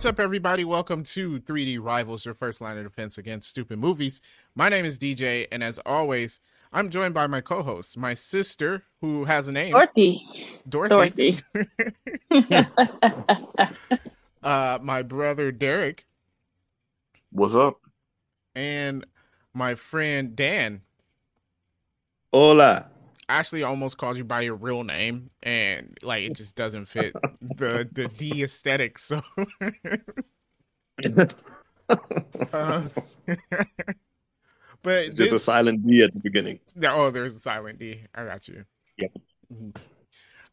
What's up, everybody? Welcome to 3D Rivals, your first line of defense against stupid movies. My name is DJ, and as always, I'm joined by my co-host, my sister, who has a name, Dorothy. Dorothy. Dorothy. uh, my brother Derek, What's up? and my friend Dan. Hola. Ashley almost called you by your real name, and like it just doesn't fit the the D aesthetic. So, uh, but there's this, a silent D at the beginning. Oh, there's a silent D. I got you. Yep.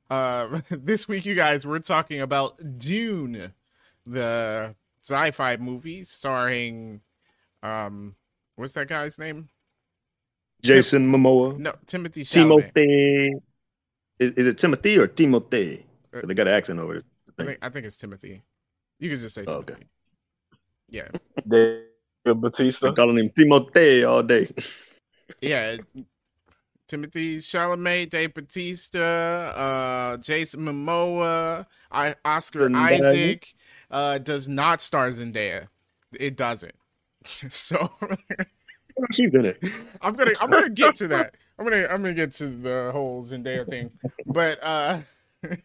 Uh, this week, you guys, we're talking about Dune, the sci-fi movie starring, um, what's that guy's name? Jason Momoa. No, Timothy Chalamet. Timothy. Is, is it Timothy or Timothy? Uh, They got an accent over it. I think, I think it's Timothy. You can just say Oh, Timothy. okay. Yeah, David Batista. I'm calling him Timothy all day. yeah. Timothy Chalamet, Dave Batista, uh, Jason Momoa, I, Oscar Zendaya. Isaac, uh, does not star Zendaya. It doesn't. So She's in it. I'm gonna I'm gonna get to that. I'm gonna I'm gonna get to the whole Zendaya thing. But uh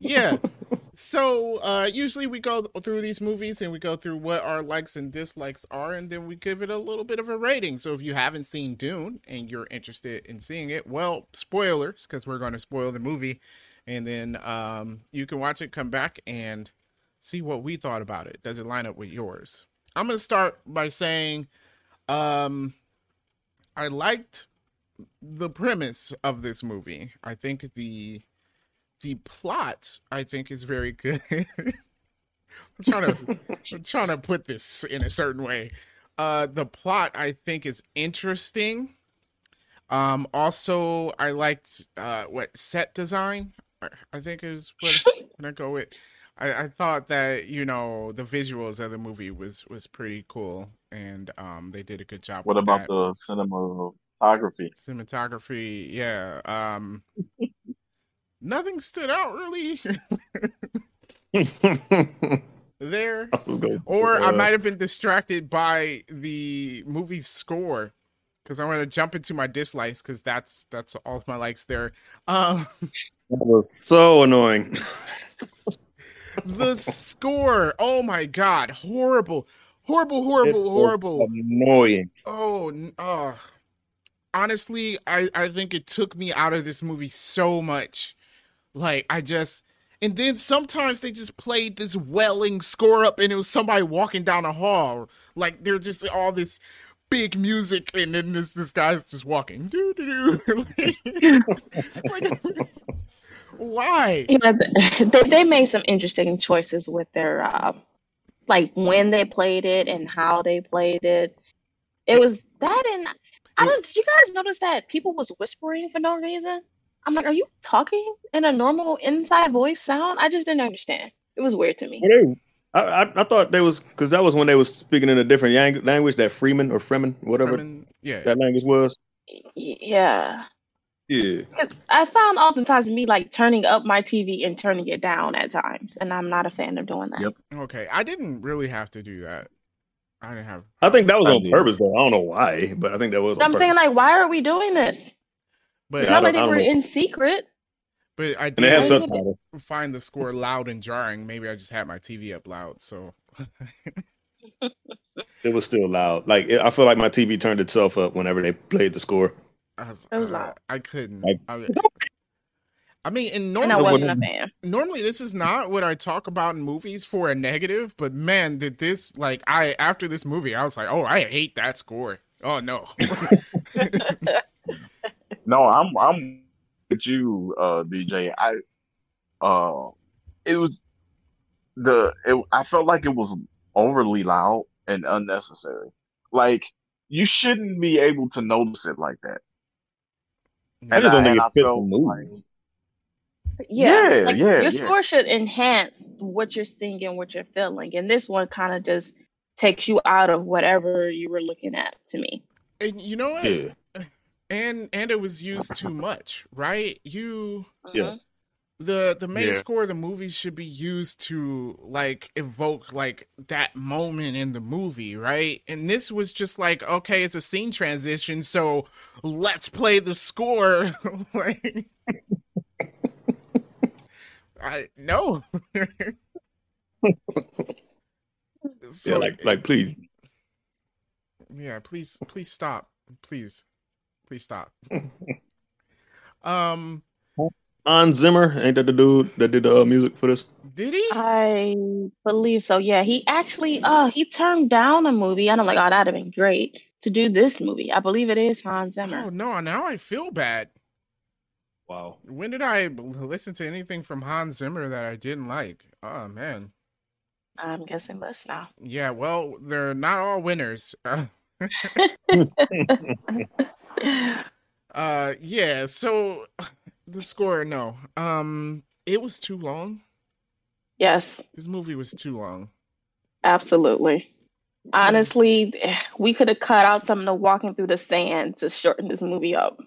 yeah. So uh usually we go through these movies and we go through what our likes and dislikes are and then we give it a little bit of a rating. So if you haven't seen Dune and you're interested in seeing it, well, spoilers because we're going to spoil the movie and then um you can watch it come back and see what we thought about it. Does it line up with yours? I'm to start by saying um I liked the premise of this movie. I think the the plot I think is very good. I'm trying to I'm trying to put this in a certain way. Uh the plot I think is interesting. Um also I liked uh what set design I- I think is what I'm gonna go with. I, I thought that, you know, the visuals of the movie was was pretty cool and um they did a good job What about that the cinematography? cinematography yeah um nothing stood out really there or i might have been distracted by the movie score because i want to jump into my dislikes because that's that's all of my likes there um That was so annoying. the score oh my god horrible horrible horrible was horrible Annoying. Oh, n- uh, honestly, I I think it took me out of this movie so much. Like I just, and then sometimes they just played this welling score up, and it was somebody walking down a hall. Like they're just all this big music, and then this this guy's just walking. Doo doo doo. Like, why? Yeah, they they made some interesting choices with their uh, like when they played it and how they played it. It was that and I don't. Did you guys notice that people was whispering for no reason? I'm like, are you talking in a normal inside voice sound? I just didn't understand. It was weird to me. Well, I, I, I thought they was because that was when they was speaking in a different language that Freeman or Fremen whatever Fremen- yeah. that language was. Yeah. Yeah, 'Cause I found oftentimes me like turning up my TV and turning it down at times, and I'm not a fan of doing that. Yep. Okay, I didn't really have to do that. I didn't have. I think that was on purpose though. I don't know why, but I think that was. On I'm saying like, why are we doing this? But It's not like don't- they were know. in secret. but I and have did some- find the score loud and jarring. Maybe I just had my TV up loud. So It was still loud. Like I feel like my TV turned itself up whenever they played the score. I was, It was uh, loud. I couldn't. Like- I, I mean, and And I normally, wasn't a fan. normally this is not what I talk about in movies for a negative. But man, did this like I after this movie, I was like, oh, I hate that score. Oh no. No, I'm I'm with you, uh, DJ. I uh, it was the it, I felt like it was overly loud and unnecessary. Like you shouldn't be able to notice it like that. I just don't think and it I fit the felt movie. like- Yeah, Yeah, like yeah, your yeah. score should enhance what you're seeing and what you're feeling, and this one kind of just takes you out of whatever you were looking at. To me, and you know what? Yeah, And and it was used too much, right? You Mhm. Yes. The the main Yeah. score of the movies should be used to like evoke like that moment in the movie, right? And this was just like, okay, it's a scene transition, so let's play the score. like, I no. So, yeah, like like please. yeah, please, please stop, please, please stop. um, Hans Zimmer ain't that the dude that did the uh, music for this? did he? I believe so. Yeah, he actually, uh, he turned down a movie, and I'm like, oh, that'd have been great to do this movie. I believe it is Hans Zimmer. Oh no, now I feel bad. Wow. When did I listen to anything from Hans Zimmer that I didn't like? Oh man. I'm guessing this now. Yeah, well, they're not all winners. Uh, uh yeah, so the score no. Um it was too long. yes, This movie was too long. absolutely. Honestly, we could have cut out some of the walking through the sand to shorten this movie up.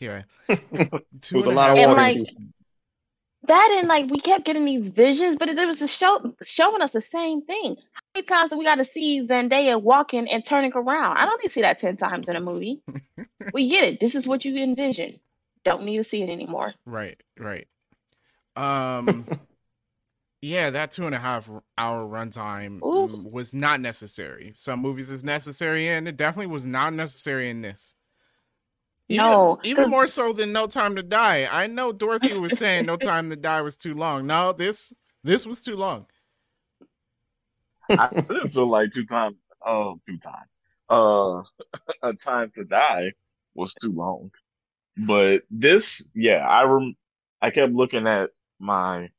Yeah. It was a lot of And, walking. like. That and like we kept getting these visions, but it was a show showing us the same thing. How many times do we got to see Zendaya walking and turning around? I don't need to see that ten times in a movie. we get it. This is what you envision. Don't need to see it anymore. Right, right. Um Yeah, that two and a half hour runtime Oof. was not necessary. Some movies is necessary, and it definitely was not necessary in this. Even, No, even more so than No Time to Die. I know Dorothy was saying No Time to Die was too long. No, this this was too long. I didn't feel like two times, oh, two times. Uh, a time to die was too long. But this, yeah, I rem, I kept looking at my,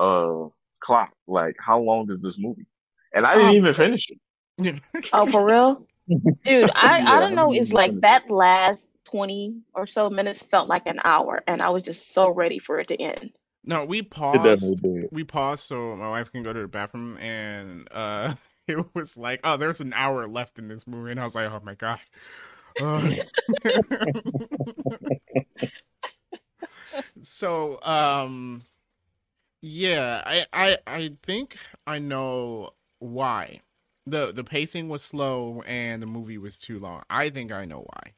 uh, clock, like, how long is this movie? And I didn't Um, even finish it. Oh, for real? Dude, I, Yeah, I don't know. It's like that last 20 or so minutes felt like an hour, and I was just so ready for it to end. No, we paused. definitely. We paused so my wife can go to the bathroom, and uh, it was like, oh, there's an hour left in this movie, and I was like, oh my god. So, um, yeah, I, I, I think I know why the the pacing was slow and the movie was too long. I think I know why.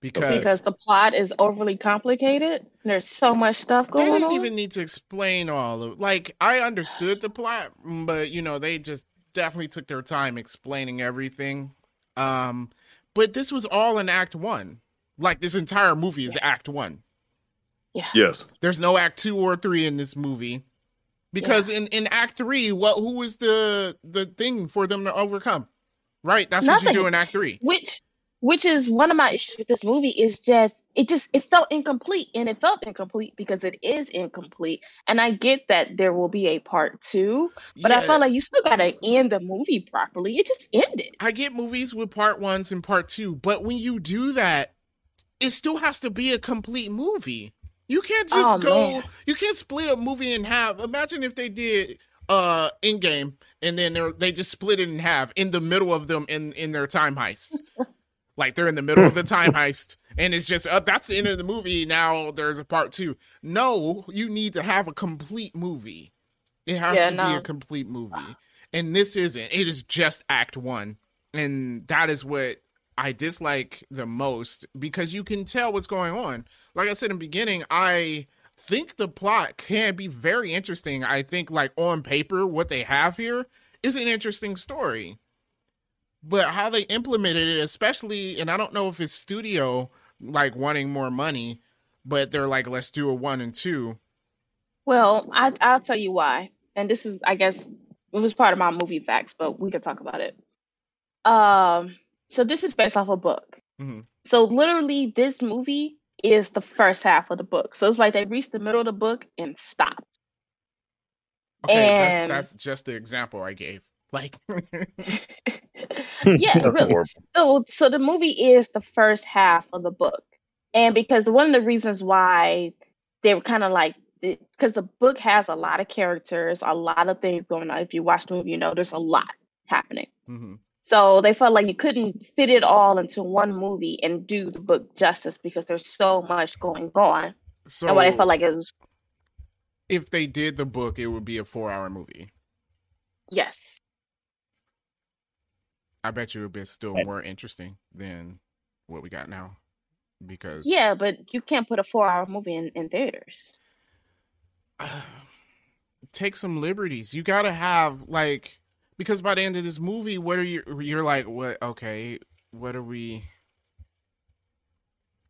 Because, Because the plot is overly complicated. There's so much stuff going on. they didn't on. even need to explain all of like I understood the plot, but you know, they just definitely took their time explaining everything. Um but this was all in act 1. Like this entire movie is act 1. Yeah. yes. There's no act 2 or 3 in this movie. Because in in act 3, what who was the the thing for them to overcome? Right? That's what you do in act 3. which which is one of my issues with this movie is just it just it felt incomplete and it felt incomplete because it is incomplete and i get that there will be a part two but i Yeah. felt like you still gotta end the movie properly it just ended I get movies with part ones and part two, but when you do that, it still has to be a complete movie. You can't just Oh, go. man. You can't split a movie in half. Imagine if they did uh Endgame and then they they just split it in half in the middle of them in in their time heist. like they're in the middle of the time heist and it's just uh, that's the end of the movie. Now there's a part two. No, you need to have a complete movie. It has Yeah, to be a complete movie. And this isn't. It is just act one. And that is what I dislike the most because you can tell what's going on. Like I said in the beginning, I think the plot can be very interesting. I think, like, on paper, what they have here is an interesting story. But how they implemented it, especially, and I don't know if it's studio like wanting more money, but they're like, let's do a one and two. well I, i'll tell you why and this is i guess it was part of my movie facts but we could talk about it um so this is based off a book Mhm. so literally this movie is the first half of the book so it's like they reached the middle of the book and stopped Okay, And- that's that's just the example I gave. Like, yeah, really. horrible. So, so the movie is the first half of the book, and because one of the reasons why they were kind of like, because the book has a lot of characters, a lot of things going on. If you watch the movie, you know there's a lot happening. mhm. So they felt like you couldn't fit it all into one movie and do the book justice because there's so much going on. so and what I felt like it was if they did the book, it would be a four-hour movie. Yes. I bet you it would be still more interesting than what we got now, because Yeah, but you can't put a four-hour movie in, in theaters. take some liberties. You gotta have like because by the end of this movie, what are you? You're like, what? Okay, what are we?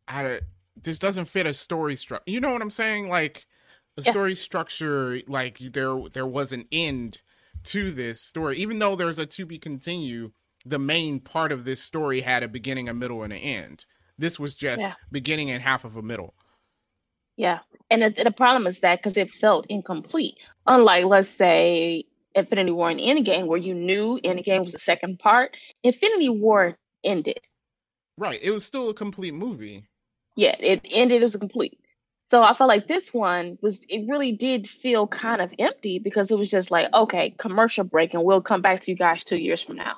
How do, this doesn't fit a story structure. You know what I'm saying? Like a Yeah. story structure. Like there, there was an end to this story, even though there's a to be continue. The main part of this story had a beginning, a middle, and an end. This was just Yeah. beginning and half of a middle. Yeah, and the, the problem is that because it felt incomplete. Unlike, let's say, Infinity War and Endgame, where you knew Endgame was the second part, Infinity War ended. Right. It was still a complete movie. Yeah, it ended. It was complete. So I felt like this one was. It really did feel kind of empty because it was just like, okay, commercial break, and we'll come back to you guys two years from now.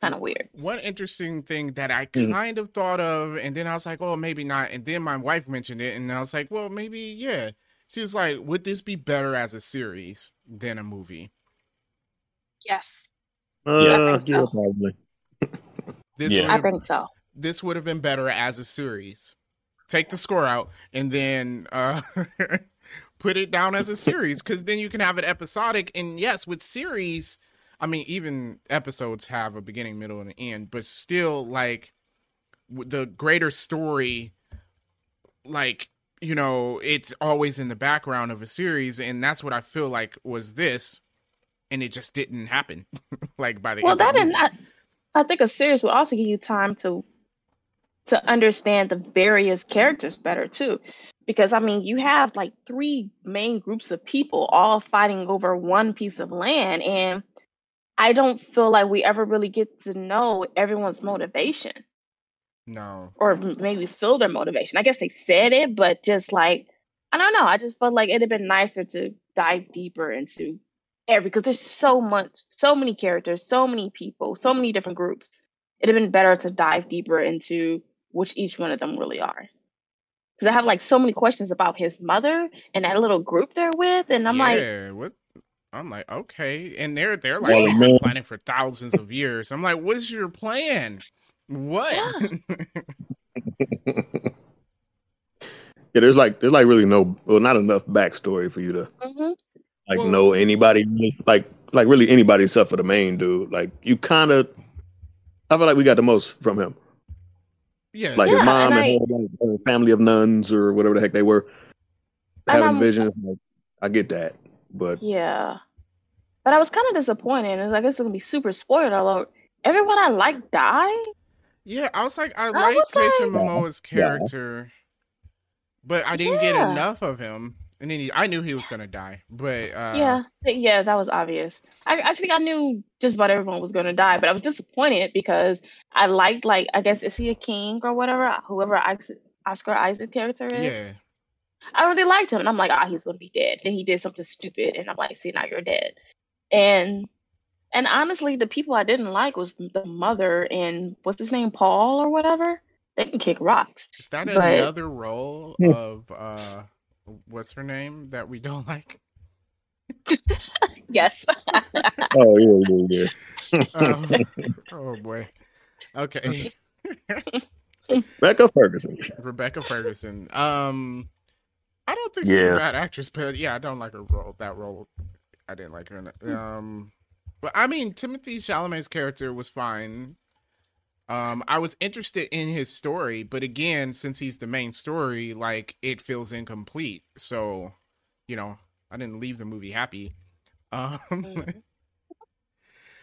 Kind of weird. One interesting thing that I Mm. kind of thought of, and then I was like, oh, maybe not. And then my wife mentioned it, and I was like, well, maybe, yeah. She was like, would this be better as a series than a movie? Yes, Uh, Yeah. yeah, probably. This Yeah. would I have, think so. this would have been better as a series. Take the score out and then uh put it down as a series because then you can have it episodic. And yes, with series, I mean, even episodes have a beginning, middle, and an end, but still, like the greater story, like you know, it's always in the background of a series, and that's what I feel like was this, and it just didn't happen. like by the Well, that and. I, I think a series will also give you time to to understand the various characters better too, because I mean you have like three main groups of people all fighting over one piece of land, and I don't feel like we ever really get to know everyone's motivation no. or maybe feel their motivation. I guess they said it, but just like I don't know. I just felt like it'd have been nicer to dive deeper into every because there's so much, so many characters, so many people, so many different groups. It'd have been better to dive deeper into which each one of them really are. Because I have like so many questions about his mother and that little group they're with, and I'm like, yeah, what? I'm like, okay, and they're they're like Yeah. they've been planning for thousands of years. I'm like, what is your plan? What? Yeah, there's like there's like really no well not enough backstory for you to hmm like Well- know anybody like like really anybody except for the main dude. Like you kind of I feel like we got the most from him. yeah, Like Yeah, his mom and and, I- her, like, family of nuns or whatever the heck they were having I'm- visions. Like, I get that, but yeah. But I was kind of disappointed. and I guess it's gonna be super spoiled alert. Everyone I like died. yeah. I was like, I I like was Jason like- Momoa's character, but I didn't get enough of him. And then he, I knew he was gonna die, but uh, yeah, yeah, that was obvious. I actually I knew just about everyone was gonna die, but I was disappointed because I liked like I guess is he a king or whatever, whoever Oscar Isaac character is. yeah, I really liked him, and I'm like, ah, he's gonna be dead. Then he did something stupid, and I'm like, see, now you're dead. And and honestly, the people I didn't like was the mother and what's his name, Paul or whatever. They can kick rocks. is that But- another role Hmm. of uh, what's her name that we don't like? Yes. oh yeah, yeah, yeah. Um, oh boy. Okay. Rebecca Ferguson. Rebecca Ferguson. Um, I don't think she's a bad actress, but yeah, I don't like her role. That role, I didn't like her in it. Um, but I mean, Timothy Chalamet's character was fine. Um, I was interested in his story, but again, since he's the main story, like it feels incomplete. So, you know, I didn't leave the movie happy. Um,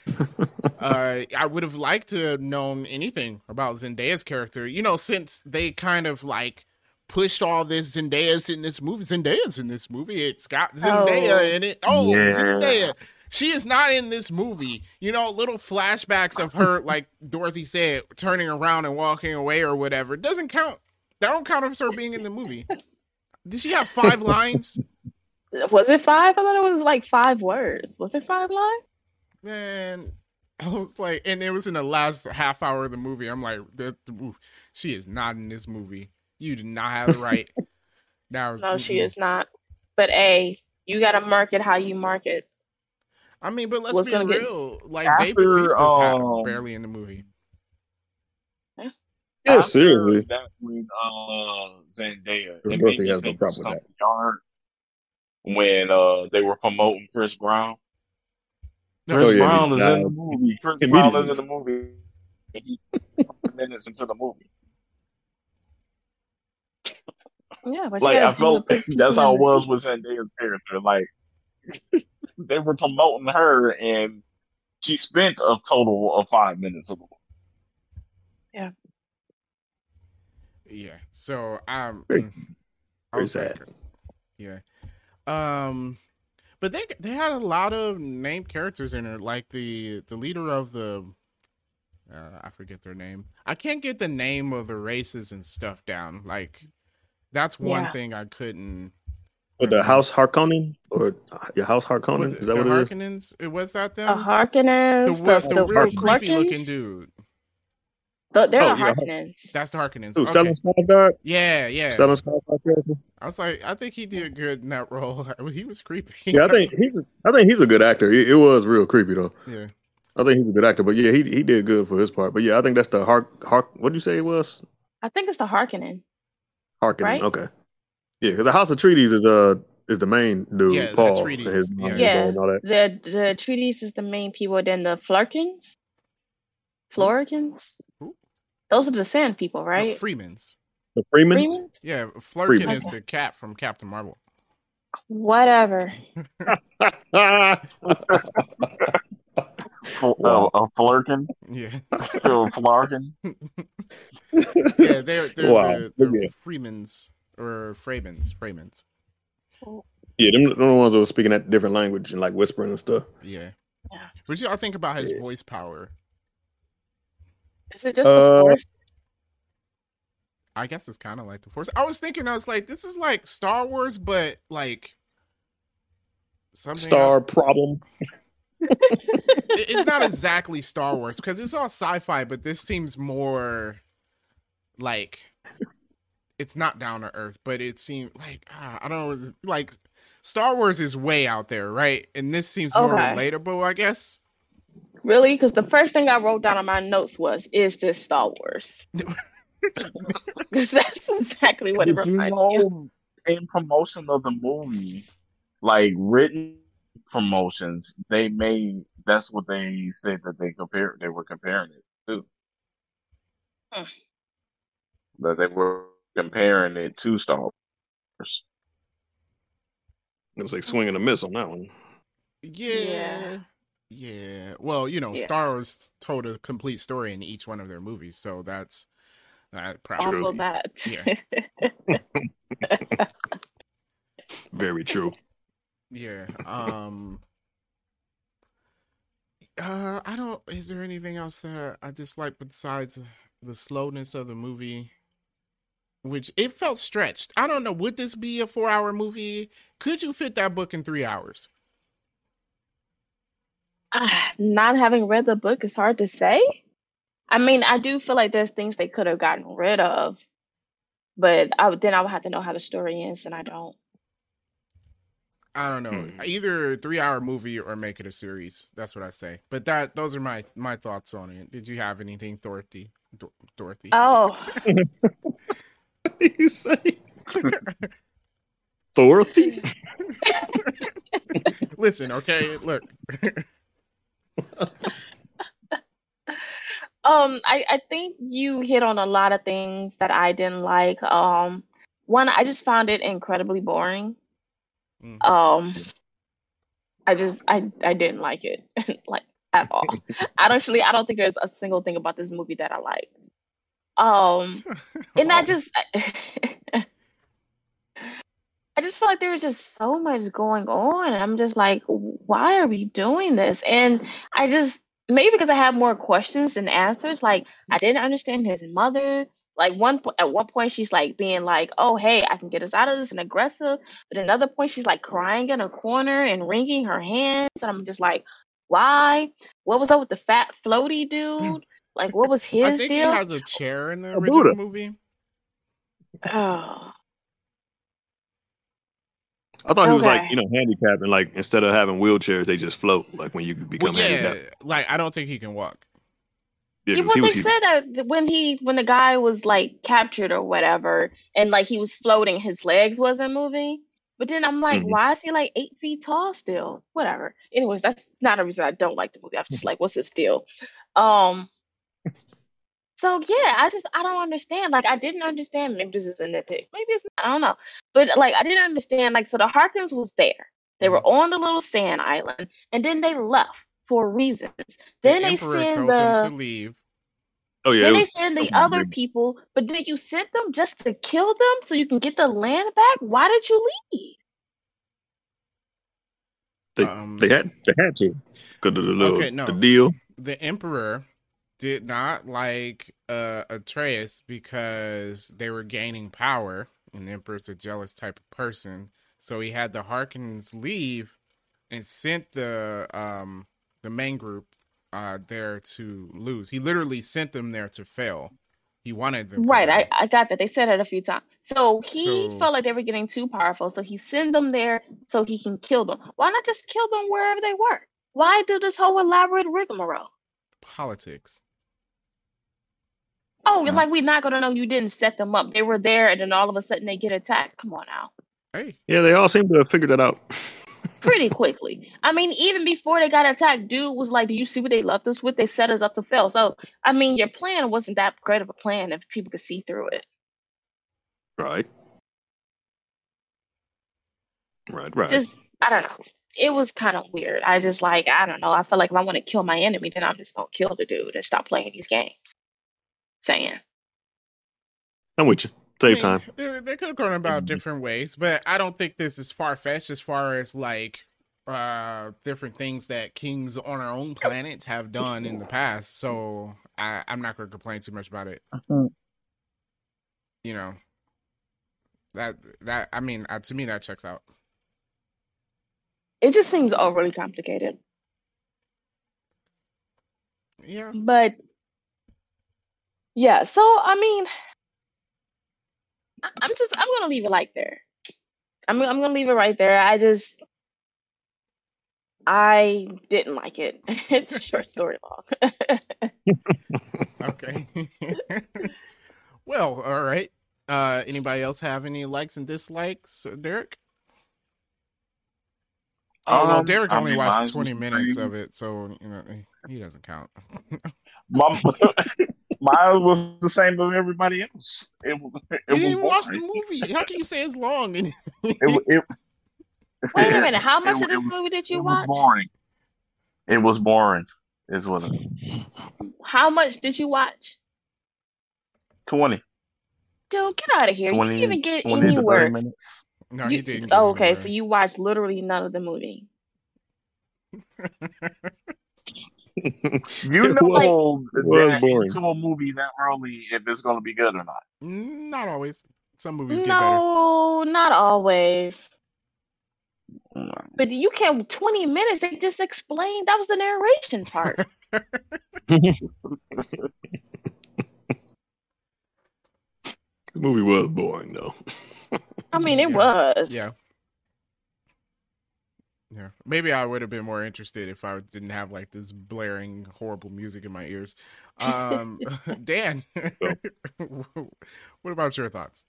uh, I would have liked to have known anything about Zendaya's character. You know, since they kind of like pushed all this Zendaya's in this movie. Zendaya's in this movie. It's got Zendaya Oh. in it. Oh, Yeah. Zendaya. She is not in this movie. You know, little flashbacks of her, like Dorothy said, turning around and walking away or whatever. Doesn't count. That don't count as her being in the movie. Did she have five lines? was it five? I thought it was like five words. Was it five lines? man i was like and it was in the last half hour of the movie i'm like that oof, she is not in this movie you did not have it right that was No, she is not. But a, you gotta market how you market. I mean, but let's What's be gonna get- real. Like After, Dave Bautista's had um, barely in the movie. Yeah, After seriously. That with uh, Zendaya. Dorothy It made me has no think of problem with that. Stomp when uh, they were promoting Chris Brown. Chris Oh, yeah, Brown is nah. in the movie. Chris Brown is in the movie. He's minutes into the movie. Yeah, Like I felt that's how in it was with Zendaya's character. Like they were promoting her, and she spent a total of five minutes of the movie. Yeah. So um, Very- mm, I Very was like, sad. yeah. Um, but they they had a lot of named characters in it, like the the leader of the. Uh, I forget their name. I can't get the name of the races and stuff down. Like, that's one Yeah. thing I couldn't. With the House Harkonnen or your House Harkonnen? Is that the what it is? Harkonnens? It was that The them? Harkonnens, the, the, the, the, real the creepy looking dude. the, they're Oh, the yeah. Harkonnens. That's the Harkonnens. Who, Okay. Skarsgård? Yeah, yeah. Stellan Skarsgård? I was like, I think he did good in that role. He was creepy. Yeah, I think he's I think he's a good actor. It, it was real creepy though. yeah. I think he's a good actor, but yeah, he he did good for his part. But yeah, I think that's the Hark Hark. What do you say it was? I think it's the Harkonnen. Harkonnen. Right? Okay. Yeah, because the House Atreides is uh is the main dude, Yeah, the Paul, Atreides, his yeah. mom Yeah. and all that. The the treaties is the main people. Then the Flarkins, Florikins. Those are the Sand people, No, right? Freemans. The Freeman. Freemans? Yeah, Flerken Freeman. is the cat from Captain Marvel. Whatever. Fl- Wow. uh, uh, Flurkin, Yeah. uh, Flarkin. Yeah, they're, they're Wow. the, the Yeah. Freemans or Freemans. Freemans. Yeah, them, them the ones that were speaking that different language and like whispering and stuff. Yeah. Yeah. What y'all think about his Yeah. voice power? Is it just Uh, the Force? I guess it's kind of like the Force. I was thinking, I was like, this is like Star Wars, but like something. Star problem. It- it's not exactly Star Wars because it's all sci-fi, but this seems more like it's not down to earth, but it seems like ah, I don't know, like Star Wars is way out there, right? And this seems more Okay. relatable, I guess. Really? Because the first thing I wrote down on my notes was, "Is this Star Wars?" Because that's exactly what it Did you reminded me. of. in promotion of the movie, like written promotions, they made that's what they said that they compare they were comparing it to. Hmm. That they were comparing it to Star Wars. It was like swinging a miss on that one. Yeah. Yeah. Yeah. Well, you know, Yeah. Star Wars told a complete story in each one of their movies, so that's that probably Also, that. Yeah. Very true. Yeah. Um uh I don't is there anything else that I dislike besides the slowness of the movie? Which it felt stretched. I don't know, would this be a four hour movie? Could you fit that book in three hours? Ah, Not having read the book is hard to say. I mean, I do feel like there's things they could have gotten rid of, but I then I would have to know how the story ends, and I don't. I don't know. Hmm. Either three hour movie or make it a series. That's what I say. But that those are my my thoughts on it. Did you have anything, Dorothy? Dor- Dorothy. Oh, you say Dorothy? Listen, okay, look. Um, I, I think you hit on a lot of things that I didn't like. Um, one, I just found it incredibly boring. Mm. Um, I just I I didn't like it like at all. I don't actually I don't think there's a single thing about this movie that I like. Um, and I just I just feel like there was just so much going on, and I'm just like, why are we doing this? And I just maybe because I have more questions than answers. Like I didn't understand his mother. Like one po- at one point she's like being like, "Oh hey, I can get us out of this," and aggressive. But another point she's like crying in a corner and wringing her hands, and I'm just like, why? What was up with the fat floaty dude? Like what was I his think deal? he has a chair in the A original Buddha. movie. Oh. I thought he was like you know handicapped and like instead of having wheelchairs they just float like when you become Well, yeah, handicapped. like I don't think he can walk. Yeah, well, they he- said that when he when the guy was like captured or whatever, and like he was floating, his legs wasn't moving. But then I'm like, Mhm. why is he like eight feet tall still? Whatever. Anyways, that's not a reason I don't like the movie. I'm just like, what's his deal? Um. So yeah, I just I don't understand. Like I didn't understand. Maybe this is a nitpick. Maybe it's not. I don't know. But like I didn't understand. Like so, the Harkins was there. They were on the little sand island, and then they left for reasons. Then the they emperor send told the them to leave. oh yeah, then they was send the something other big. people, but did you send them just to kill them so you can get the land back? Why did you leave? They, Um, they had they had to because of the little Okay, no. the deal. the emperor did not like uh Atreus because they were gaining power, and the emperor's a jealous type of person. So he had the Harkins leave and sent the um the main group uh there to lose. He literally sent them there to fail. He wanted them Right, win. I, I got that. They said it a few times. So he So- felt like they were getting too powerful, so he sent them there so he can kill them. Why not just kill them wherever they were? Why do this whole elaborate rigmarole? politics. Oh, Yeah. like we're not gonna know you didn't set them up. They were there, and then all of a sudden they get attacked. Come on now. Hey, Yeah, they all seem to have figured it out. pretty quickly. I mean, even before they got attacked, dude was like, "Do you see what they left us with? They set us up to fail." So, I mean, your plan wasn't that great of a plan if people could see through it. right. Right, right. Just, I don't know. It was kind of weird. I just like, I don't know. I feel like if I want to kill my enemy, then I'm just gonna kill the dude and stop playing these games. Saying, I'm with you. I Save mean, time. They, they could have gone about Mhm. different ways, but I don't think this is far fetched as far as like uh different things that kings on our own planet have done in the past. So I, I'm not going to complain too much about it. Mhm. You know that that I mean uh, to me that checks out. it just seems overly complicated. Yeah, But yeah, so I mean, I- I'm just I'm gonna leave it like there. I'm I'm gonna leave it right there. I just I didn't like it. it's short story long. okay. well, all right. Uh anybody else have any likes and dislikes, Derek? Oh, well, Um, Derek I only mean, watched 20 minutes of it, so you know he doesn't count. My, mine was the same as everybody else. It was. It you was didn't even watch the movie. How can you say it's long? It, it, Wait a minute, how much it- of this was- movie did you watch? it was boring. It was boring. Is what it. How much did you watch? Twenty. Dude, get out of here. 20, you didn't even get 20 to anywhere. 30 minutes. no, he You- didn't. oh, okay, so you watched literally none of the movie. You know it was boring. into a movie that early if it's going to be good or not. not always. Some movies get better. No, not always. But you can't. Twenty minutes. They just explained. That was the narration part. the movie was boring though. I mean, it Yeah. was. Yeah. Yeah. Maybe I would have been more interested if I didn't have like this blaring horrible music in my ears. Um Dan, what about your thoughts?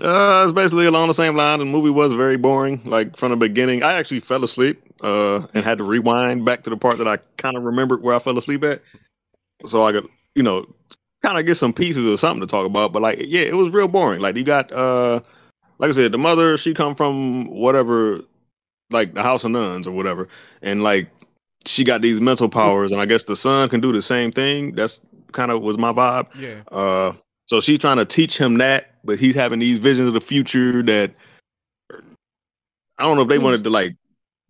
Uh, it's basically along the same line. The movie was very boring. Like from the beginning, I actually fell asleep. Uh, and had to rewind back to the part that I kind of remembered where I fell asleep at, so I could, you know, kind of get some pieces or something to talk about. But like, yeah, it was real boring. Like you got, uh, like I said, the mother she come from whatever, like the House of Nuns or whatever, and like she got these mental powers, and I guess the son can do the same thing. That's kind of was my vibe. Yeah. Uh, so she's trying to teach him that, but he's having these visions of the future that I don't know if they wanted to like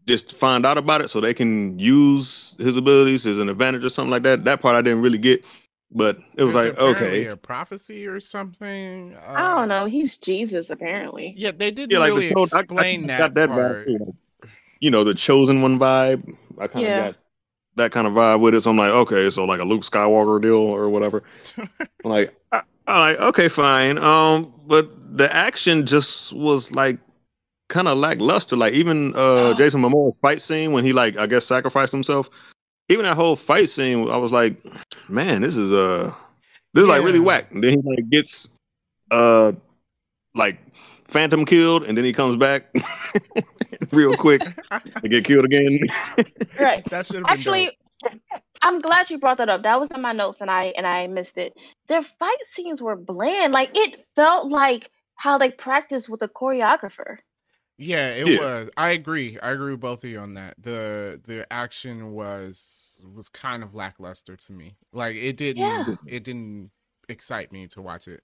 just find out about it so they can use his abilities as an advantage or something like that. That part I didn't really get, but it was There's like okay, a prophecy or something. Uh, I don't know. He's Jesus, apparently. Yeah, they didn't yeah, like really the cho- I- I explain got that, vibe part. too, like, you know, the chosen one vibe. I kind of Yeah. got that kind of vibe with it. So I'm like, okay, so like a Luke Skywalker deal or whatever. I'm like, I, I'm like, okay, fine. Um, but the action just was like kind of lackluster. Like even uh Oh. Jason Momoa's fight scene when he like I guess sacrificed himself. Even that whole fight scene, I was like, man, this is uh this is like really Yeah. whack. And then he like gets uh like phantom killed, and then he comes back real quick and get killed again. Right. that should have been Actually, I'm glad you brought that up. That was in my notes and I and I missed it. Their fight scenes were bland. Like it felt like how they practiced with a choreographer. Yeah, it Yeah. was. I agree. I agree with both of you on that. The the action was was kind of lackluster to me. Like it didn't Yeah. it didn't excite me to watch it.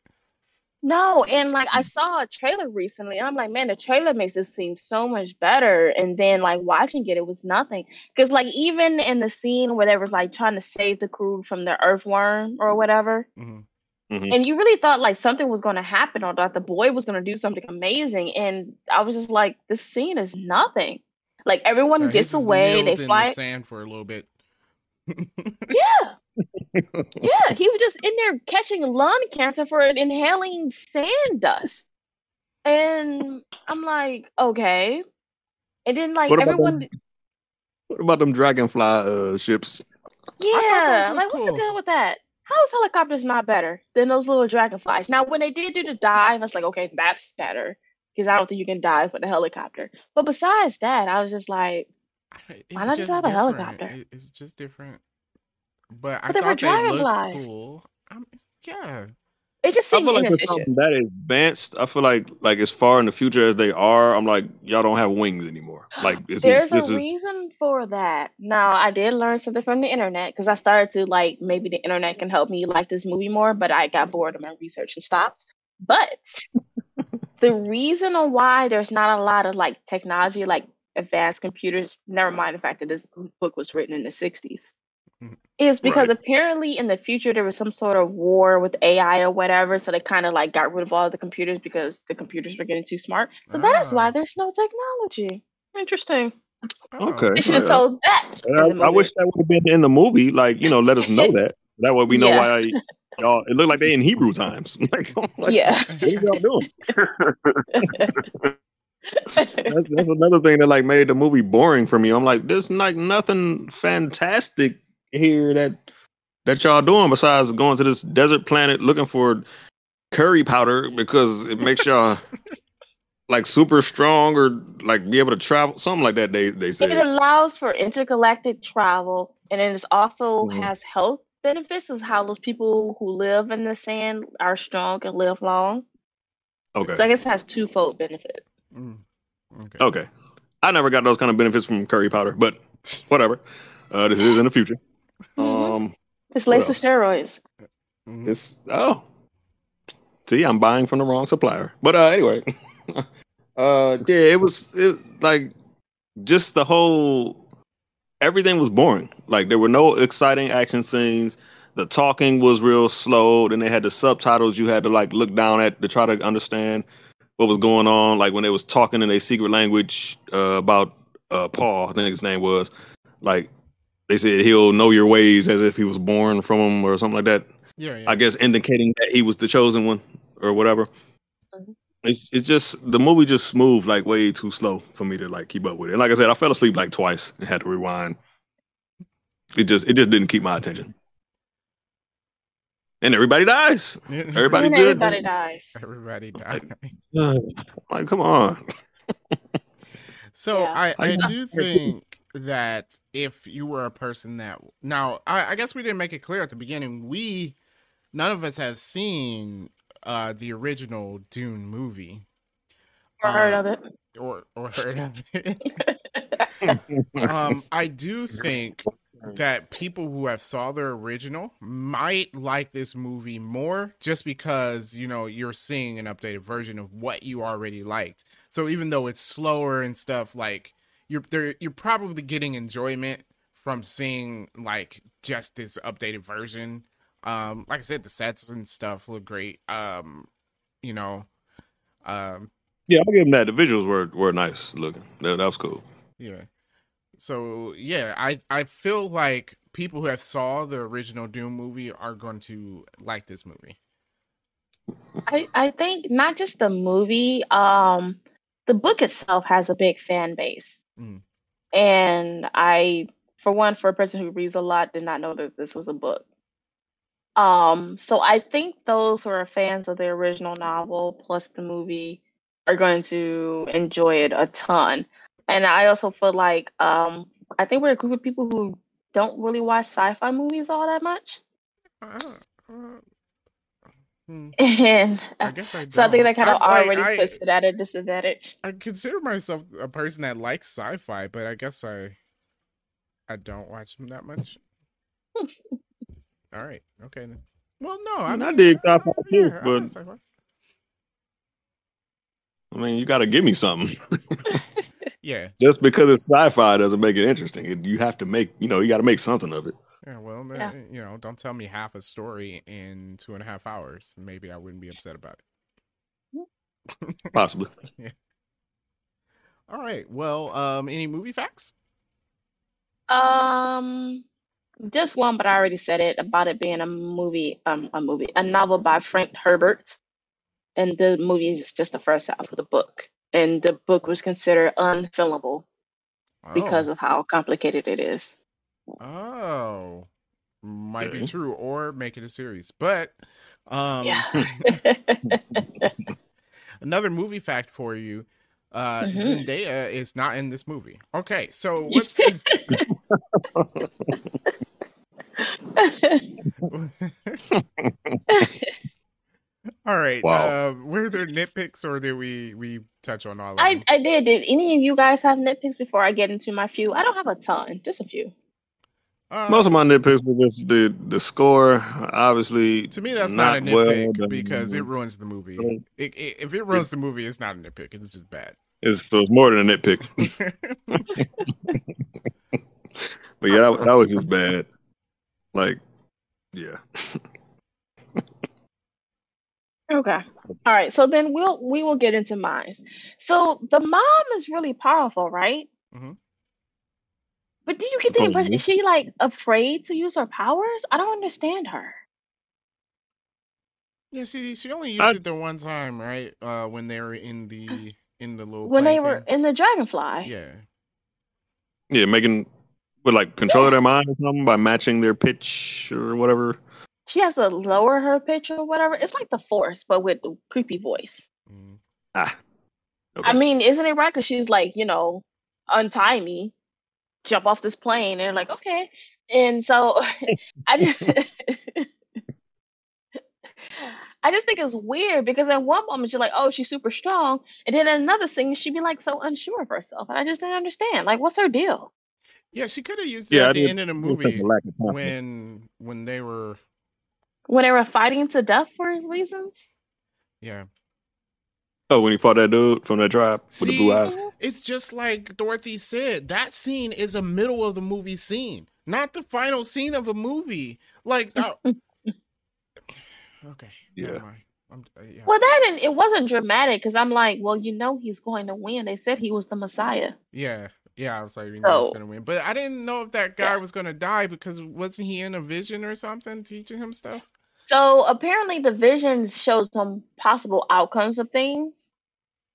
No, and like I saw a trailer recently, and I'm like, man, the trailer makes this seem so much better. And then like watching it, it was nothing. Because like even in the scene where they were like trying to save the crew from the earthworm or whatever, Mhm. Mhm. and you really thought like something was going to happen or that the boy was going to do something amazing, and I was just like, this scene is nothing. Like everyone he gets away, kneeled they in the fly. sand for a little bit. Yeah. Yeah, he was just in there catching lung cancer for inhaling sand dust. And I'm like, okay. And then like What everyone them- What about them dragonfly uh ships? Yeah, looked like what's the deal with that? How is helicopters not better than those little dragonflies? Now when they did do the dive, I was like, okay, that's better. Because I don't think you can dive with a helicopter. But besides that, I was just like, It's Why not just have a helicopter? It's just different. But I But they were thought they looked dragonflies. cool. I'm, yeah. it just I seemed feel like with inefficient. something that advanced, I feel like like as far in the future as they are, I'm like y'all don't have wings anymore. Like this There's is this a is reason for that. Now, I did learn something from the internet because I started to like maybe the internet can help me like this movie more, but I got bored of my research and stopped. But the reason why there's not a lot of like technology, like advanced computers, never mind the fact that this book was written in the 60s, Mhm. Is because Right. apparently in the future there was some sort of war with AI or whatever. So they kind of like got rid of all the computers because the computers were getting too smart. So that is Ah. why there's no technology. Interesting. Okay. They should have told that. I, I wish that would have been in the movie. Like you know, let us know that. That way we know Yeah. why y'all. It looked like they in Hebrew times. like, like, Yeah. what are y'all doing? That's, that's another thing that like made the movie boring for me. I'm like, there's like nothing fantastic here that that y'all doing besides going to this desert planet looking for curry powder because it makes y'all like super strong or like be able to travel something like that. They they say it allows for intergalactic travel, and it also Mhm. has health benefits. Is how those people who live in the sand are strong and live long. Okay. So I guess it has twofold benefit. Mm. Okay. Okay. I never got those kind of benefits from curry powder, but whatever. Uh, this is in the future. Mhm. Um, It's what laced with else? steroids. Mhm. it's oh, see, I'm buying from the wrong supplier. But uh, anyway, uh, yeah, it was it, like just the whole everything was boring. Like there were no exciting action scenes. The talking was real slow. Then they had the subtitles you had to like look down at to try to understand what was going on. Like when they was talking in a secret language uh, about uh, Paul, I think his name was. Like they said he'll know your ways as if he was born from them or something like that. Yeah, yeah. I guess indicating that he was the chosen one or whatever. Mhm. It's it's just the movie just moved like way too slow for me to like keep up with it. And like I said, I fell asleep like twice and had to rewind. It just it just didn't keep my attention. And everybody dies. Everybody and good. everybody dies. Everybody died. Like, come on. So Yeah. I, I I- do think that if you were a person that now I, I guess we didn't make it clear at the beginning, we none of us have seen uh the original Dune movie. Or heard of it. Or or heard of it. um I do think that people who have saw the original might like this movie more just because you know you're seeing an updated version of what you already liked so even though it's slower and stuff like you're there you're probably getting enjoyment from seeing like just this updated version um like i said the sets and stuff look great um you know um Yeah, I'll give him that. The visuals were were nice looking. That, that was cool. Yeah. So yeah, I I feel like people who have saw the original Dune movie are going to like this movie. I, I think not just the movie, um, the book itself has a big fan base. Mm. And I, for one, for a person who reads a lot, did not know that this was a book. Um, so I think those who are fans of the original novel plus the movie are going to enjoy it a ton. And I also feel like um, I think we're a group of people who don't really watch sci-fi movies all that much. Hmm, And I uh, guess I don't. so I think that kind of I, already I, puts it at a disadvantage. I consider myself a person that likes sci-fi, but I guess I I don't watch them that much. All right, okay then. Well, no, I mean, I mean, dig sci-fi too, yeah, I but- like sci-fi. I mean, you got to give me something. Yeah, Just because it's sci-fi doesn't make it interesting. It, you have to make, you know, you got to make something of it. Yeah. Well, Yeah. uh, you know, don't tell me half a story in two and a half hours. Maybe I wouldn't be upset about it. Possibly. yeah. All right. Well, um, any movie facts? Um, just one, but I already said it about it being a movie, um, a movie, a novel by Frank Herbert, and the movie is just the first half of the book, and the book was considered unfilmable because oh. of how complicated it is. oh, might be true, or make it a series. But um, Yeah. another movie fact for you. Uh, Mhm. Zendaya is not in this movie. Okay, so what's the... all right? Wow. Uh, were there nitpicks, or did we we touch on all of I them? I did. Did any of you guys have nitpicks before I get into my few? I don't have a ton, just a few. Uh, Most of my nitpicks were just the the score. Obviously, to me, that's not, a not well nitpick done. because it ruins the movie. It, it, if it ruins the movie, it's not a nitpick. It's just bad. it's, so it's more than a nitpick. But yeah, that, that was just bad. Like, yeah. Okay. All right. So then we'll we will get into mines. So the mom is really powerful, right? Mhm. But do you get the impression is she like afraid to use her powers? I don't understand her. yeah, she she only used I- it the one time, right? Uh, when they were in the in the little When they plane were thing. in the dragonfly. yeah. Yeah, making, but like control their mind or something by matching their pitch or whatever. She has to lower her pitch or whatever. It's like the force, but with the creepy voice. Mm. Ah. Okay. I mean, isn't it right? Because she's like, you know, untie me, jump off this plane, and they're like, okay. And so I just, I just think it's weird because at one moment she's like, oh, she's super strong, and then another thing she'd be like so unsure of herself, and I just didn't understand. Like, what's her deal? Yeah, she could have used it Yeah, I at the did- end of the it was such movie a of when when they were When they were fighting to death for reasons. yeah. Oh, when he fought that dude from that tribe with the blue eyes. It's just like Dorothy said. That scene is a middle of the movie scene, not the final scene of a movie. Like, that- okay, Yeah. I'm, uh, yeah. Well, that didn't, it wasn't dramatic because I'm like, well, you know, he's going to win. They said he was the Messiah. Yeah, yeah. I was like, you know, he's gonna win, but I didn't know if that guy Yeah. was gonna die because wasn't he in a vision or something teaching him stuff? So apparently, the visions shows them possible outcomes of things.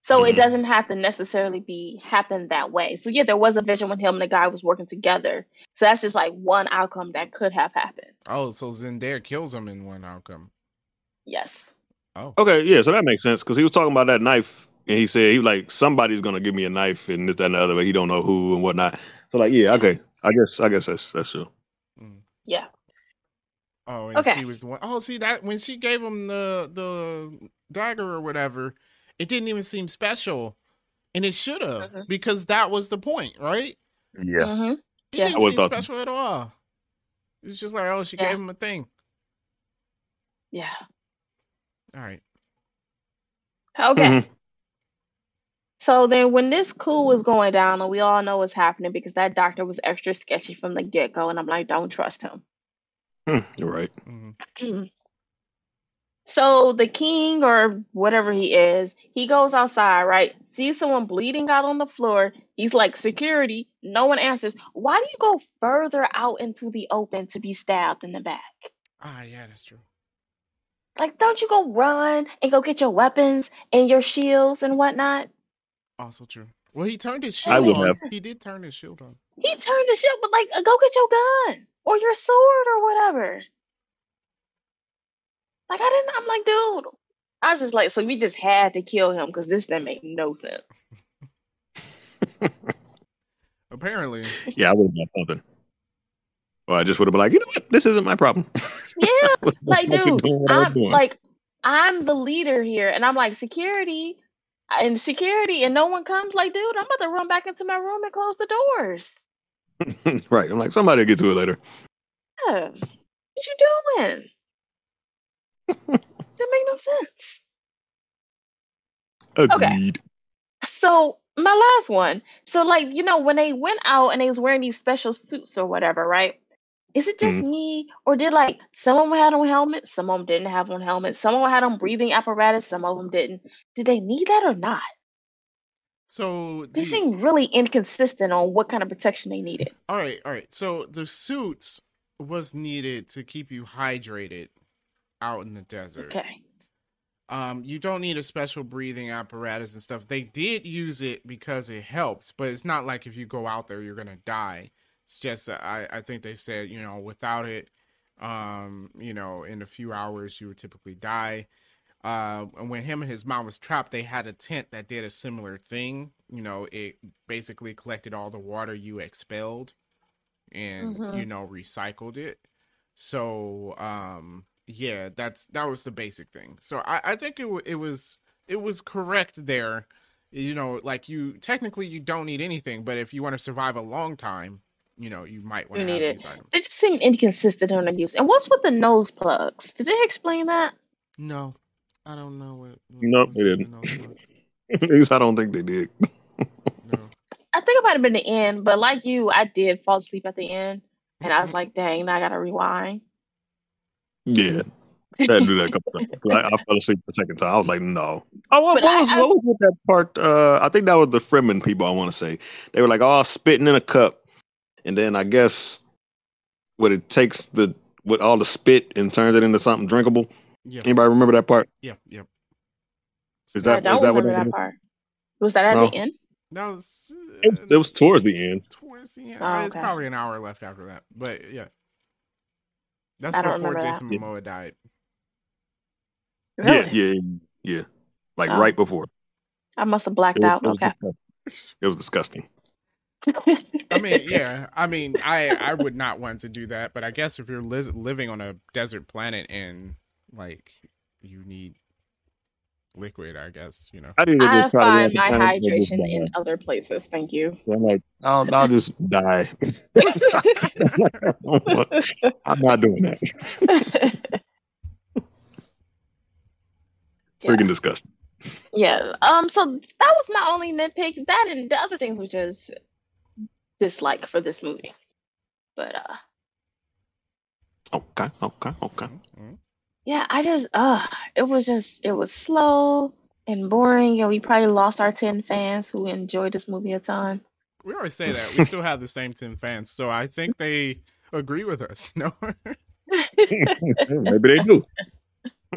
So it Mhm. doesn't have to necessarily be happen that way. So yeah, there was a vision when him and the guy was working together. So that's just like one outcome that could have happened. Oh, so Zendaya kills him in one outcome. Yes. Oh, Okay, yeah, so that makes sense because he was talking about that knife and he said he like somebody's gonna give me a knife and this that and the other, but he don't know who and whatnot. So like, yeah, okay, I guess I guess that's that's true. mm. Yeah. Oh, and Okay. she was the one oh see that when she gave him the the dagger or whatever, it didn't even seem special, and it should have Mhm. because that was the point, right? Yeah. hmm It Yeah. didn't seem thought so. special at all. It was just like, oh, she Yeah. gave him a thing. Yeah. All right. Okay. Mhm. So then, when this coup was going down, and we all know what's happening because that doctor was extra sketchy from the get go, and I'm like, don't trust him. Hmm, you're right. Mhm. So the king or whatever he is, he goes outside, right? Sees someone bleeding out on the floor. He's like, security. No one answers. Why do you go further out into the open to be stabbed in the back? Ah, yeah, that's true. Like, don't you go run and go get your weapons and your shields and whatnot? Also true. Well, he turned his I shield would on. have. He did turn his shield on. He turned the shield, but like, go get your gun or your sword or whatever. Like I didn't. I'm like, dude. I was just like, so we just had to kill him because this didn't make no sense. Apparently, Yeah, I would have done something. Or I just would have been like, you know what? This isn't my problem. Yeah, like, dude, I was I'm like, I'm the leader here, and I'm like security, and security, and no one comes. Like, dude, I'm about to run back into my room and close the doors. right. I'm like, somebody will get to it later. Yeah, what you doing? that make no sense. Agreed. So my last one. So like you know when they went out and they was wearing these special suits or whatever, right? Is it just mm-hmm. me or did like some of them had on helmets, some of them didn't have on helmets, some of them had on breathing apparatus, some of them didn't. Did they need that or not? So They the- seem really inconsistent on what kind of protection they needed. all right, all right. So the suits was needed to keep you hydrated out in the desert. Okay. Um, you don't need a special breathing apparatus and stuff. They did use it because it helps, but it's not like if you go out there you're gonna die. It's just uh, I I think they said you know without it, um, you know in a few hours you would typically die. Uh, and when him and his mom was trapped, they had a tent that did a similar thing. You know, it basically collected all the water you expelled, and Mhm. you know recycled it. So um, yeah, that's that was the basic thing. So I I think it wa- it was it was correct there. You know, like you technically you don't need anything, but if you want to survive a long time, you know, you might want You to have need it. these items. They just seem inconsistent on their use. And what's with the nose plugs? Did they explain that? No, I don't know what. what Nope, they didn't. nose. At least I don't think they did. No. I think it might have been the end, but like you, I did fall asleep at the end. And I was like, dang, now I gotta rewind. Yeah. I had to do that a couple times. I, I fell asleep the second time. I was like, no. Oh, what, what I- was I- what was with that part? Uh, I think that was the Fremen people. I want to say they were like all spitting in a cup, and then I guess what it takes the with all the spit and turns it into something drinkable. Yes. Anybody remember that part? Yep. yeah. Is I that don't is that what that that is? part. Was that at No. the end? That was. uh, It was, it was towards the end. towards the end. Oh, It's probably an hour left after that, but yeah. That's I don't before remember that. Jason Momoa died. Really? Yeah, yeah, yeah. Like Oh. right before. I must have blacked It was, out. it was Okay. disgusting. It was disgusting. I mean, yeah. I mean, I I would not want to do that, but I guess if you're li- living on a desert planet and like you need liquid, I guess you know. I did I just try find my the planet, but just hydration in other places. Thank you. So I'm like, I'll, I'll just die. I'm not doing that. Yeah. Freaking disgusting. Yeah. Um. So that was my only nitpick. That and the other things, which is dislike for this movie. But uh, Okay, okay, okay. Mhm. Yeah, I just uh, it was just it was slow and boring, and we probably lost our ten fans who enjoyed this movie a ton. We always say that. We still have the same ten fans, so I think they agree with us. No. Maybe they do.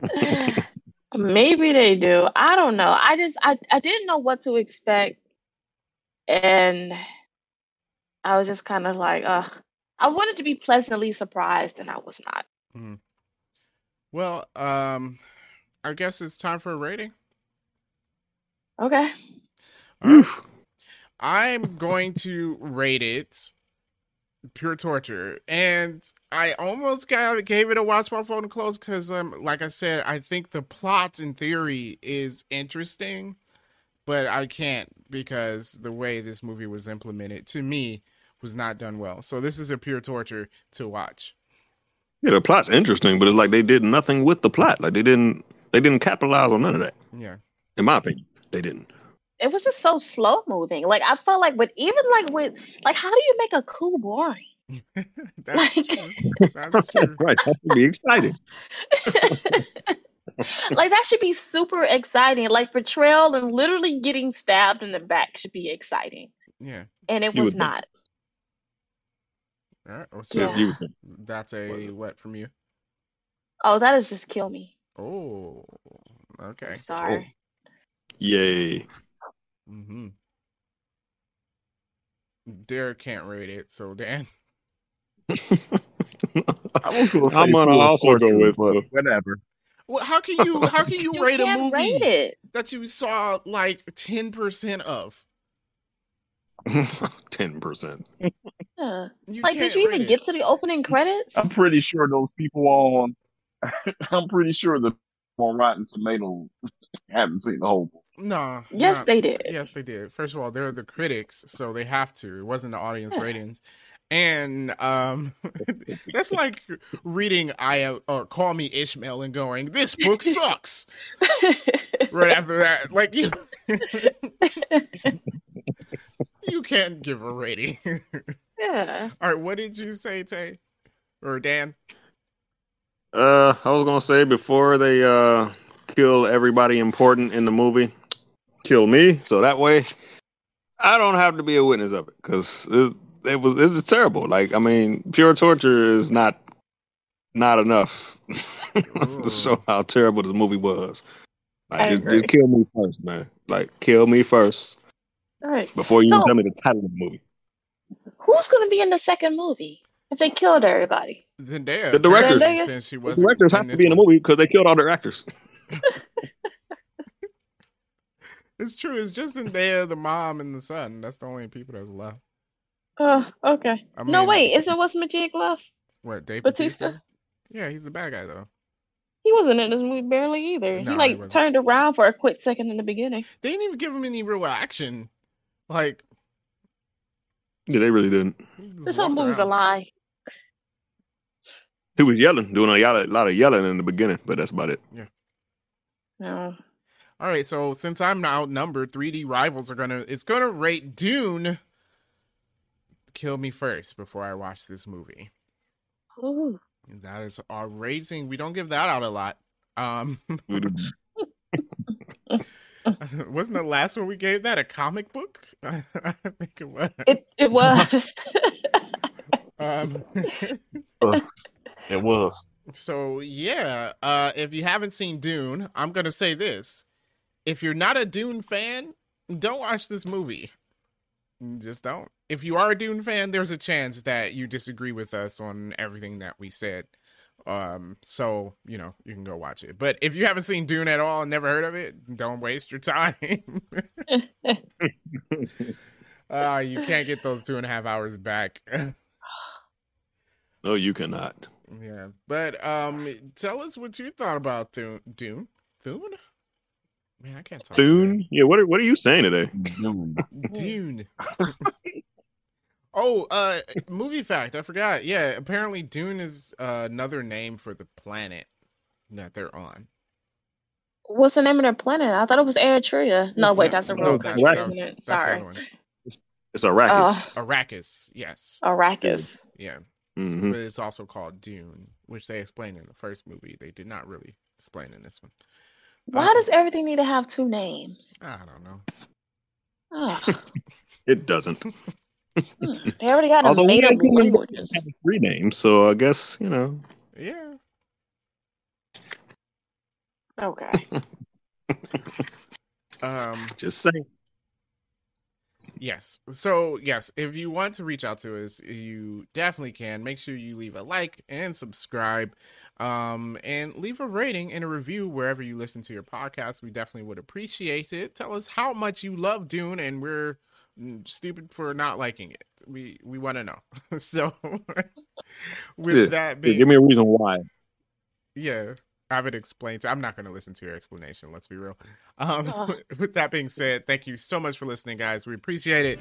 Maybe they do. I don't know. I just I I didn't know what to expect, and I was just kind of like, uh, I wanted to be pleasantly surprised, and I was not. Well, um, I guess it's time for a rating. Okay. All right. Oof. I'm going to rate it pure torture, and I almost got, gave it a watch my phone close because, um, like I said, I think the plot in theory is interesting, but I can't because the way this movie was implemented to me was not done well. So this is a pure torture to watch. Yeah, the plot's interesting, but it's like they did nothing with the plot. Like they didn't they didn't capitalize on none of that. Yeah. In my opinion, they didn't. It was just so slow moving. Like I felt like with even like with like how do you make a coup boring? That's Like- true. That's true. right. That should be exciting. like that should be super exciting. Like betrayal and literally getting stabbed in the back should be exciting. Yeah. And it You was not. All right. well, So Yeah. You that's a Was it? what from you? Oh, that is just kill me. Oh, okay. I'm sorry. Yay. Mm-hmm. Derek can't rate it, so Dan. I was gonna say I'm gonna also go with but whatever. Well, how can you how can you, You rate a movie rate it. that you saw like ten percent of? ten percent. Yeah. Like, did you even it. get to the opening credits? I'm pretty sure those people on. I'm pretty sure the people on Rotten Tomatoes haven't seen the whole. movie. No. Yes, not- they did. Yes, they did. First of all, they're the critics, so they have to. It wasn't the audience Yeah. ratings. And um that's like reading I or Call Me Ishmael and going, This book sucks. right after that. Like you You can't give a rating. yeah. all right, what did you say, Tay? Or Dan? Uh, I was gonna say before they uh kill everybody important in the movie, kill me, so that way I don't have to be a witness of it because it, it was it's terrible. Like I mean, pure torture is not not enough to show how terrible this movie was. I Like, just, agree. just kill me first, man. Like kill me first All right. before you So- tell me the title of the movie. Who's going to be in the second movie if they killed everybody? Zendaya. The directors. apparently, Zendaya? Since she The wasn't directors have to be in the movie because they killed all their actors. It's true. It's just Zendaya, the mom, and the son. That's the only people that's left. Oh, okay. I no, mean- wait. Isn't What's Majid left? What, Dave Batista? Batista? Yeah, he's a bad guy though. He wasn't in this movie barely either. No, he he like wasn't. turned around for a quick second in the beginning. They didn't even give him any real action. Like Yeah, they really didn't. This whole walked movie's a lie. He was yelling, doing a lot, lot of yelling in the beginning, but that's about it. Yeah. No. All right, so since I'm outnumbered, 3D rivals are gonna it's gonna rate Dune. Kill me first before I watch this movie. Ooh. That is our rating. We don't give that out a lot. Um, wasn't the last one we gave that a comic book? I think it was. It it was. Um, It was. so yeah, uh, if you haven't seen Dune, I'm gonna say this: if you're not a Dune fan, don't watch this movie. Just don't. If you are a Dune fan, there's a chance that you disagree with us on everything that we said. Um, so you know you can go watch it. But if you haven't seen Dune at all and never heard of it, don't waste your time. uh, you can't get those two and a half hours back. No, you cannot. Yeah, but um, tell us what you thought about Dune. Dune? Dune? Man, I can't talk. Dune? Yeah, what are, what are you saying today? Dune. today. Dune. oh, uh, movie fact. I forgot. Yeah, apparently Dune is uh, another name for the planet that they're on. What's the name of their planet? I thought it was Eritrea. No, wait, that's a No, road that's- country, that's- isn't that's the Sorry. other. It's Arrakis. Arrakis. Yes. Arrakis. Yeah, hmm but it's also called Dune, which they explained in the first movie. They did not really explain in this one. Why Uh, does everything need to have two names? I don't know. Ugh. It doesn't. Hmm. They already got a Although we made up languages. have three names, so I guess you know. Yeah. Okay. Um. Just saying. Yes. So, yes, if you want to reach out to us, you definitely can. Make sure you leave a like and subscribe. Um, and leave a rating and a review wherever you listen to your podcast. We definitely would appreciate it. Tell us how much you love Dune and we're stupid for not liking it. We we want to know. so with Yeah. that Yeah, being give me a reason why. yeah, I have it explained. To, I'm not going to listen to your explanation. Let's be real. Um, Oh. with that being said, thank you so much for listening, guys. We appreciate it.